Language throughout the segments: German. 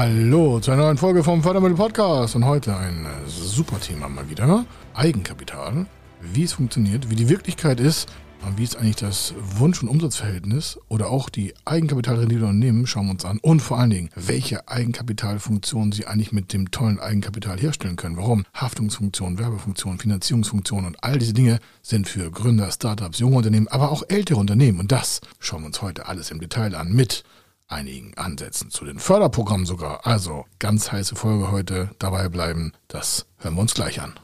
Hallo zu einer neuen Folge vom Fördermittel Podcast und heute ein super Thema mal wieder. Eigenkapital, wie es funktioniert, wie die Wirklichkeit ist und wie ist eigentlich das Wunsch- und Umsatzverhältnis oder auch die Eigenkapitalrendite der Unternehmen schauen wir uns an und vor allen Dingen, welche Eigenkapitalfunktionen Sie eigentlich mit dem tollen Eigenkapital herstellen können. Warum? Haftungsfunktionen, Werbefunktionen, Finanzierungsfunktionen und all diese Dinge sind für Gründer, Startups, junge Unternehmen, aber auch ältere Unternehmen und das schauen wir uns heute alles im Detail an mit einigen Ansätzen zu den Förderprogrammen sogar. Also ganz heiße Folge heute. Dabei bleiben. Das hören wir uns gleich an.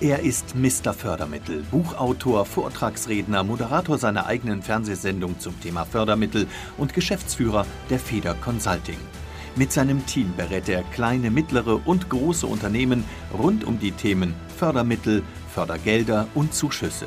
Er ist Mr. Fördermittel, Buchautor, Vortragsredner, Moderator seiner eigenen Fernsehsendung zum Thema Fördermittel und Geschäftsführer der Feder Consulting. Mit seinem Team berät er kleine, mittlere und große Unternehmen rund um die Themen Fördermittel, Fördergelder und Zuschüsse.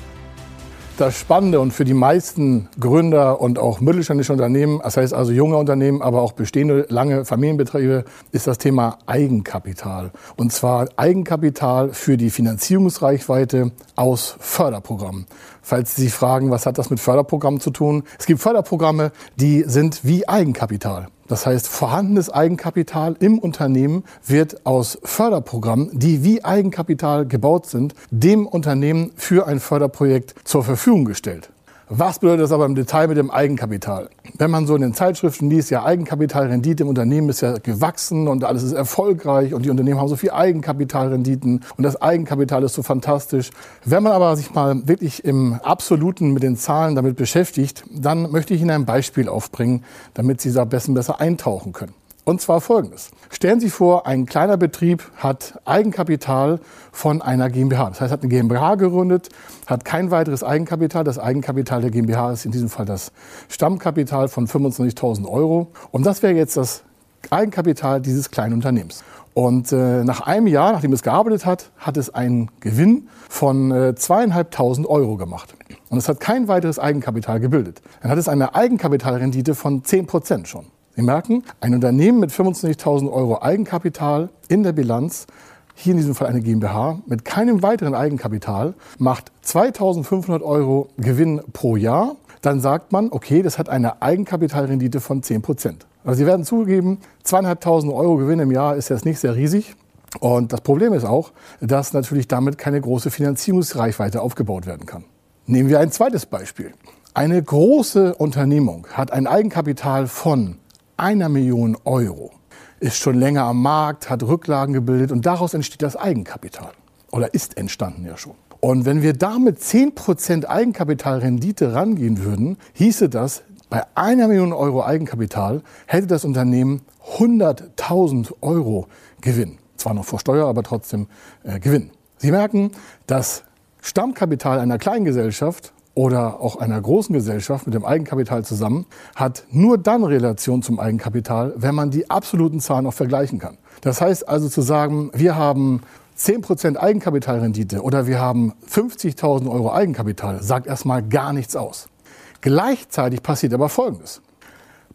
das Spannende und für die meisten Gründer und auch mittelständische Unternehmen, das heißt also junge Unternehmen, aber auch bestehende lange Familienbetriebe, ist das Thema Eigenkapital. Und zwar Eigenkapital für die Finanzierungsreichweite aus Förderprogrammen. Falls Sie fragen, was hat das mit Förderprogrammen zu tun? Es gibt Förderprogramme, die sind wie Eigenkapital. Das heißt, vorhandenes Eigenkapital im Unternehmen wird aus Förderprogrammen, die wie Eigenkapital gebaut sind, dem Unternehmen für ein Förderprojekt zur Verfügung gestellt. Was bedeutet das aber im Detail mit dem Eigenkapital? Wenn man so in den Zeitschriften liest, ja, Eigenkapitalrendite im Unternehmen ist ja gewachsen und alles ist erfolgreich und die Unternehmen haben so viel Eigenkapitalrenditen und das Eigenkapital ist so fantastisch. Wenn man aber sich mal wirklich im Absoluten mit den Zahlen damit beschäftigt, dann möchte ich Ihnen ein Beispiel aufbringen, damit Sie da besser, besser eintauchen können. Und zwar folgendes. Stellen Sie vor, ein kleiner Betrieb hat Eigenkapital von einer GmbH. Das heißt, hat eine GmbH gegründet, hat kein weiteres Eigenkapital. Das Eigenkapital der GmbH ist in diesem Fall das Stammkapital von 25.000 Euro. Und das wäre jetzt das Eigenkapital dieses kleinen Unternehmens. Und äh, nach einem Jahr, nachdem es gearbeitet hat, hat es einen Gewinn von äh, zweieinhalbtausend Euro gemacht. Und es hat kein weiteres Eigenkapital gebildet. Dann hat es eine Eigenkapitalrendite von 10 Prozent schon. Sie merken, ein Unternehmen mit 25.000 Euro Eigenkapital in der Bilanz, hier in diesem Fall eine GmbH, mit keinem weiteren Eigenkapital, macht 2.500 Euro Gewinn pro Jahr. Dann sagt man, okay, das hat eine Eigenkapitalrendite von 10 Prozent. Also Sie werden zugeben, 2.500 Euro Gewinn im Jahr ist jetzt nicht sehr riesig. Und das Problem ist auch, dass natürlich damit keine große Finanzierungsreichweite aufgebaut werden kann. Nehmen wir ein zweites Beispiel. Eine große Unternehmung hat ein Eigenkapital von einer Million Euro, ist schon länger am Markt, hat Rücklagen gebildet und daraus entsteht das Eigenkapital. Oder ist entstanden ja schon. Und wenn wir da mit 10% Eigenkapitalrendite rangehen würden, hieße das, bei einer Million Euro Eigenkapital hätte das Unternehmen 100.000 Euro Gewinn. Zwar noch vor Steuer, aber trotzdem äh, Gewinn. Sie merken, das Stammkapital einer Kleingesellschaft oder auch einer großen Gesellschaft mit dem Eigenkapital zusammen hat nur dann Relation zum Eigenkapital, wenn man die absoluten Zahlen auch vergleichen kann. Das heißt also zu sagen, wir haben 10% Eigenkapitalrendite oder wir haben 50.000 Euro Eigenkapital, sagt erstmal gar nichts aus. Gleichzeitig passiert aber Folgendes.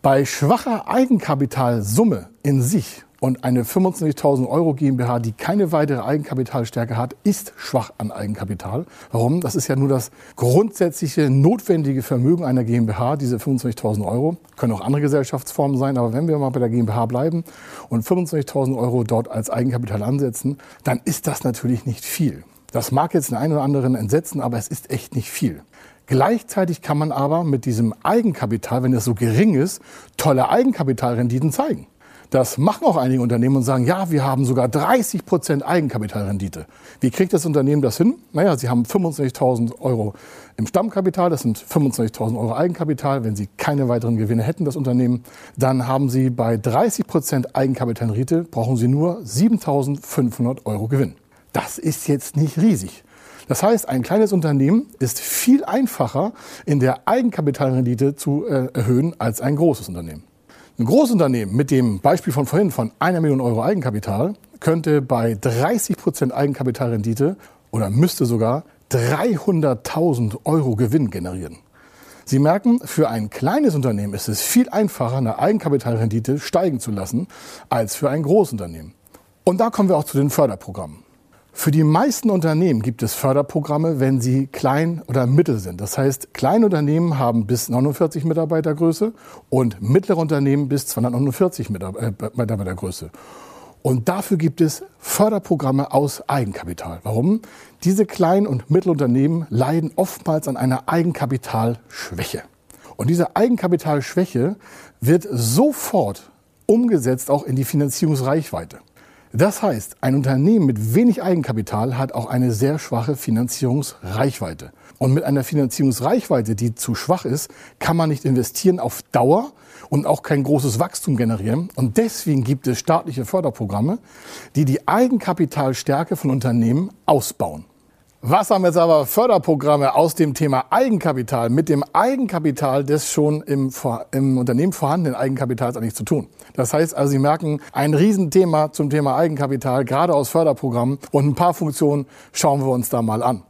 Bei schwacher Eigenkapitalsumme in sich und eine 25.000 Euro GmbH, die keine weitere Eigenkapitalstärke hat, ist schwach an Eigenkapital. Warum? Das ist ja nur das grundsätzliche notwendige Vermögen einer GmbH, diese 25.000 Euro. Können auch andere Gesellschaftsformen sein, aber wenn wir mal bei der GmbH bleiben und 25.000 Euro dort als Eigenkapital ansetzen, dann ist das natürlich nicht viel. Das mag jetzt den einen oder anderen entsetzen, aber es ist echt nicht viel. Gleichzeitig kann man aber mit diesem Eigenkapital, wenn es so gering ist, tolle Eigenkapitalrenditen zeigen. Das machen auch einige Unternehmen und sagen, ja, wir haben sogar 30 Prozent Eigenkapitalrendite. Wie kriegt das Unternehmen das hin? Naja, sie haben 25.000 Euro im Stammkapital, das sind 25.000 Euro Eigenkapital. Wenn sie keine weiteren Gewinne hätten, das Unternehmen, dann haben sie bei 30 Prozent Eigenkapitalrendite, brauchen sie nur 7.500 Euro Gewinn. Das ist jetzt nicht riesig. Das heißt, ein kleines Unternehmen ist viel einfacher in der Eigenkapitalrendite zu äh, erhöhen als ein großes Unternehmen. Ein Großunternehmen mit dem Beispiel von vorhin von einer Million Euro Eigenkapital könnte bei 30 Prozent Eigenkapitalrendite oder müsste sogar 300.000 Euro Gewinn generieren. Sie merken, für ein kleines Unternehmen ist es viel einfacher, eine Eigenkapitalrendite steigen zu lassen, als für ein Großunternehmen. Und da kommen wir auch zu den Förderprogrammen. Für die meisten Unternehmen gibt es Förderprogramme, wenn sie klein oder mittel sind. Das heißt, kleine Unternehmen haben bis 49 Mitarbeitergröße und mittlere Unternehmen bis 249 äh, Mitarbeitergröße. Und dafür gibt es Förderprogramme aus Eigenkapital. Warum? Diese kleinen und Mittelunternehmen leiden oftmals an einer Eigenkapitalschwäche. Und diese Eigenkapitalschwäche wird sofort umgesetzt auch in die Finanzierungsreichweite. Das heißt, ein Unternehmen mit wenig Eigenkapital hat auch eine sehr schwache Finanzierungsreichweite. Und mit einer Finanzierungsreichweite, die zu schwach ist, kann man nicht investieren auf Dauer und auch kein großes Wachstum generieren. Und deswegen gibt es staatliche Förderprogramme, die die Eigenkapitalstärke von Unternehmen ausbauen. Was haben jetzt aber Förderprogramme aus dem Thema Eigenkapital mit dem Eigenkapital des schon im, im, Unternehmen vorhandenen Eigenkapitals eigentlich zu tun? Das heißt also, Sie merken ein Riesenthema zum Thema Eigenkapital, gerade aus Förderprogrammen. Und ein paar Funktionen schauen wir uns da mal an.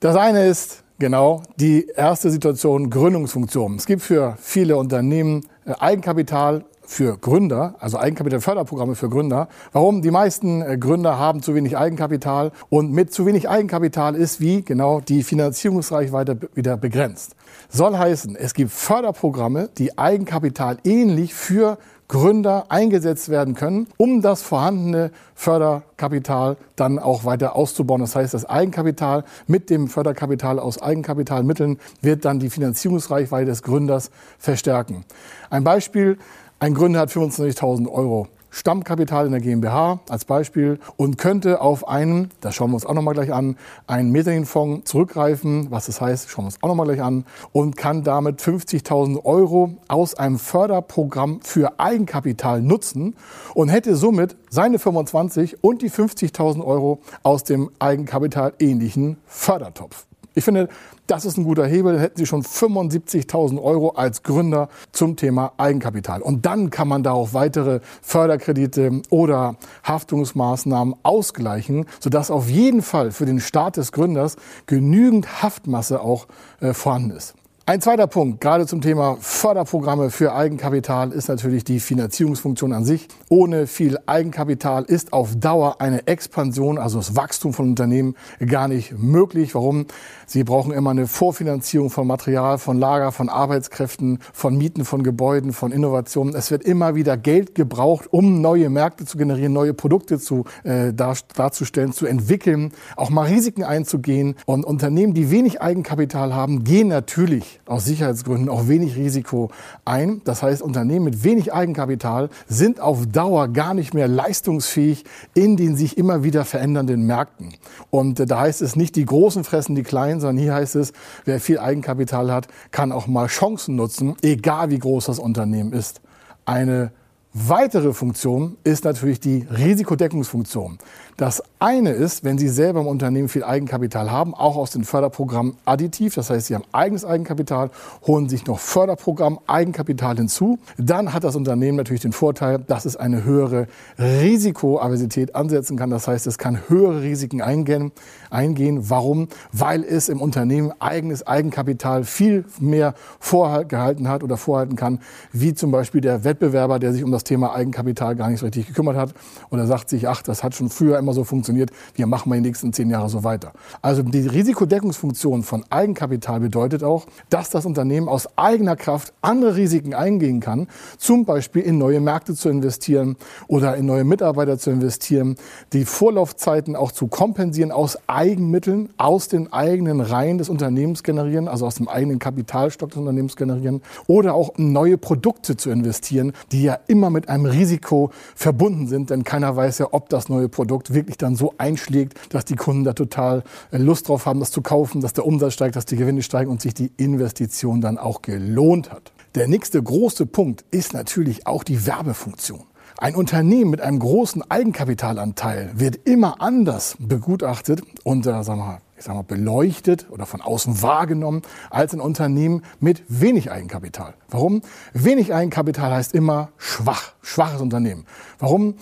Das eine ist genau die erste Situation Gründungsfunktion. Es gibt für viele Unternehmen äh, Eigenkapital für Gründer, also Eigenkapitalförderprogramme für Gründer. Warum? Die meisten äh, Gründer haben zu wenig Eigenkapital und mit zu wenig Eigenkapital ist wie genau die Finanzierungsreichweite wieder begrenzt. Soll heißen, es gibt Förderprogramme, die Eigenkapital ähnlich für Gründer eingesetzt werden können, um das vorhandene Förderkapital dann auch weiter auszubauen. Das heißt, das Eigenkapital mit dem Förderkapital aus Eigenkapitalmitteln wird dann die Finanzierungsreichweite des Gründers verstärken. Ein Beispiel, ein Gründer hat 25.000 Euro Stammkapital in der GmbH als Beispiel und könnte auf einen, das schauen wir uns auch nochmal gleich an, einen Mezzaninfonds zurückgreifen, was das heißt, schauen wir uns auch nochmal gleich an, und kann damit 50.000 Euro aus einem Förderprogramm für Eigenkapital nutzen und hätte somit seine 25 und die 50.000 Euro aus dem Eigenkapital ähnlichen Fördertopf. Ich finde, das ist ein guter Hebel. Hätten Sie schon 75.000 Euro als Gründer zum Thema Eigenkapital. Und dann kann man darauf weitere Förderkredite oder Haftungsmaßnahmen ausgleichen, sodass auf jeden Fall für den Start des Gründers genügend Haftmasse auch äh, vorhanden ist. Ein zweiter Punkt, gerade zum Thema Förderprogramme für Eigenkapital, ist natürlich die Finanzierungsfunktion an sich. Ohne viel Eigenkapital ist auf Dauer eine Expansion, also das Wachstum von Unternehmen, gar nicht möglich. Warum? Sie brauchen immer eine Vorfinanzierung von Material, von Lager, von Arbeitskräften, von Mieten, von Gebäuden, von Innovationen. Es wird immer wieder Geld gebraucht, um neue Märkte zu generieren, neue Produkte zu, äh, darzustellen, zu entwickeln, auch mal Risiken einzugehen. Und Unternehmen, die wenig Eigenkapital haben, gehen natürlich aus Sicherheitsgründen auch wenig Risiko ein. Das heißt, Unternehmen mit wenig Eigenkapital sind auf Dauer gar nicht mehr leistungsfähig in den sich immer wieder verändernden Märkten. Und äh, da heißt es nicht, die Großen fressen die Kleinen, sondern hier heißt es, wer viel Eigenkapital hat, kann auch mal Chancen nutzen, egal wie groß das Unternehmen ist. Eine weitere Funktion ist natürlich die Risikodeckungsfunktion. Das eine ist, wenn Sie selber im Unternehmen viel Eigenkapital haben, auch aus den Förderprogrammen additiv, das heißt, Sie haben eigenes Eigenkapital, holen sich noch Förderprogramm Eigenkapital hinzu, dann hat das Unternehmen natürlich den Vorteil, dass es eine höhere Risikoaversität ansetzen kann. Das heißt, es kann höhere Risiken eingehen. eingehen. Warum? Weil es im Unternehmen eigenes Eigenkapital viel mehr vorgehalten hat oder vorhalten kann, wie zum Beispiel der Wettbewerber, der sich um das Thema Eigenkapital gar nicht so richtig gekümmert hat oder sagt sich, ach, das hat schon früher immer so funktioniert, wir machen mal die nächsten zehn Jahre so weiter. Also die Risikodeckungsfunktion von Eigenkapital bedeutet auch, dass das Unternehmen aus eigener Kraft andere Risiken eingehen kann, zum Beispiel in neue Märkte zu investieren oder in neue Mitarbeiter zu investieren, die Vorlaufzeiten auch zu kompensieren aus Eigenmitteln, aus den eigenen Reihen des Unternehmens generieren, also aus dem eigenen Kapitalstock des Unternehmens generieren oder auch neue Produkte zu investieren, die ja immer mit einem Risiko verbunden sind, denn keiner weiß ja, ob das neue Produkt wirklich dann so einschlägt, dass die Kunden da total äh, Lust drauf haben, das zu kaufen, dass der Umsatz steigt, dass die Gewinne steigen und sich die Investition dann auch gelohnt hat. Der nächste große Punkt ist natürlich auch die Werbefunktion. Ein Unternehmen mit einem großen Eigenkapitalanteil wird immer anders begutachtet und, sagen wir mal, ich sag mal, beleuchtet oder von außen wahrgenommen als ein Unternehmen mit wenig Eigenkapital. Warum? Wenig Eigenkapital heißt immer schwach, schwaches Unternehmen. Warum?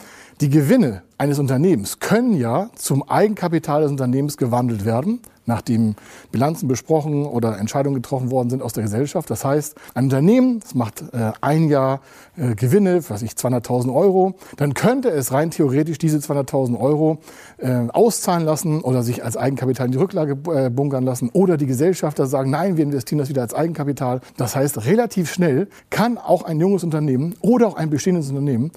Die Gewinne eines Unternehmens können ja zum Eigenkapital des Unternehmens gewandelt werden, nachdem Bilanzen besprochen oder Entscheidungen getroffen worden sind aus der Gesellschaft. Das heißt, ein Unternehmen, das macht äh, ein Jahr äh, Gewinne, was ich 200.000 Euro, dann könnte es rein theoretisch diese 200.000 Euro äh, auszahlen lassen oder sich als Eigenkapital in die Rücklage äh, bunkern lassen oder die Gesellschafter sagen, nein, wir investieren das wieder als Eigenkapital. Das heißt, relativ schnell kann auch ein junges Unternehmen oder auch ein bestehendes Unternehmen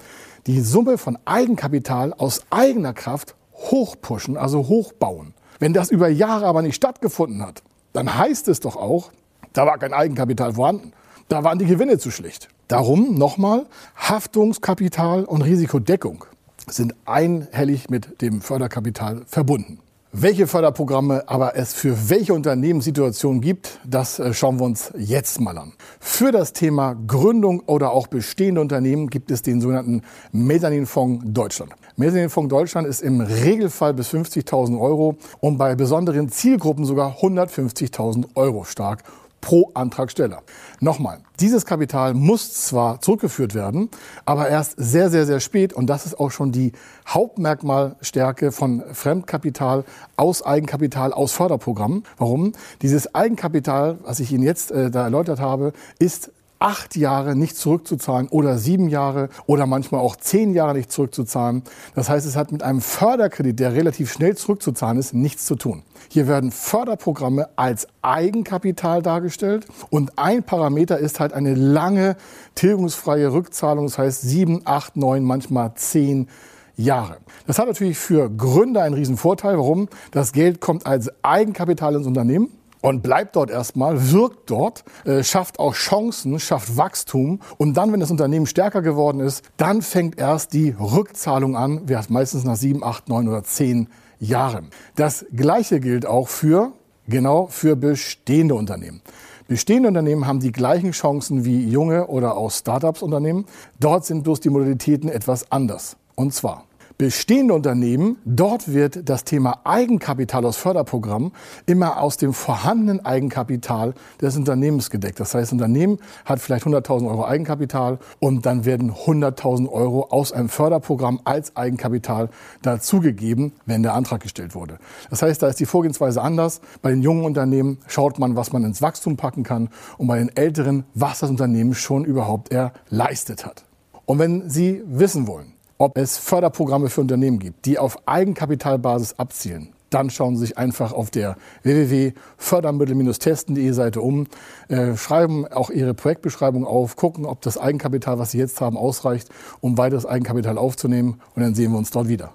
die Summe von Eigenkapital aus eigener Kraft hochpushen, also hochbauen. Wenn das über Jahre aber nicht stattgefunden hat, dann heißt es doch auch, da war kein Eigenkapital vorhanden. Da waren die Gewinne zu schlicht. Darum nochmal, Haftungskapital und Risikodeckung sind einhellig mit dem Förderkapital verbunden. Welche Förderprogramme aber es für welche Unternehmenssituationen gibt, das äh, schauen wir uns jetzt mal an. Für das Thema Gründung oder auch bestehende Unternehmen gibt es den sogenannten Mezzaninfonds Deutschland. Mezzaninfonds Deutschland ist im Regelfall bis 50.000 Euro und bei besonderen Zielgruppen sogar 150.000 Euro stark pro Antragsteller. Nochmal, dieses Kapital muss zwar zurückgeführt werden, aber erst sehr, sehr, sehr spät. Und das ist auch schon die Hauptmerkmalstärke von Fremdkapital aus Eigenkapital, aus Förderprogrammen. Warum? Dieses Eigenkapital, was ich Ihnen jetzt äh, da erläutert habe, ist acht Jahre nicht zurückzuzahlen oder sieben Jahre oder manchmal auch zehn Jahre nicht zurückzuzahlen. Das heißt, es hat mit einem Förderkredit, der relativ schnell zurückzuzahlen ist, nichts zu tun. Hier werden Förderprogramme als Eigenkapital dargestellt und ein Parameter ist halt eine lange tilgungsfreie Rückzahlung, das heißt sieben, acht, neun, manchmal zehn Jahre. Das hat natürlich für Gründer einen riesen Vorteil. Warum? Das Geld kommt als Eigenkapital ins Unternehmen und bleibt dort erstmal, wirkt dort, äh, schafft auch Chancen, schafft Wachstum. Und dann, wenn das Unternehmen stärker geworden ist, dann fängt erst die Rückzahlung an, meistens nach sieben, acht, neun oder zehn Jahren. Das Gleiche gilt auch für, genau, für bestehende Unternehmen. Bestehende Unternehmen haben die gleichen Chancen wie junge oder auch Startups-Unternehmen. Dort sind bloß die Modalitäten etwas anders. Und zwar bestehende Unternehmen, dort wird das Thema Eigenkapital aus Förderprogrammen immer aus dem vorhandenen Eigenkapital des Unternehmens gedeckt. Das heißt, das Unternehmen hat vielleicht 100.000 Euro Eigenkapital und dann werden 100.000 Euro aus einem Förderprogramm als Eigenkapital dazugegeben, wenn der Antrag gestellt wurde. Das heißt, da ist die Vorgehensweise anders. Bei den jungen Unternehmen schaut man, was man ins Wachstum packen kann und bei den älteren, was das Unternehmen schon überhaupt erleistet hat. Und wenn Sie wissen wollen, ob es Förderprogramme für Unternehmen gibt, die auf Eigenkapitalbasis abzielen, dann schauen Sie sich einfach auf der www.fördermittel-testen.de Seite um, äh, schreiben auch Ihre Projektbeschreibung auf, gucken, ob das Eigenkapital, was Sie jetzt haben, ausreicht, um weiteres Eigenkapital aufzunehmen und dann sehen wir uns dort wieder.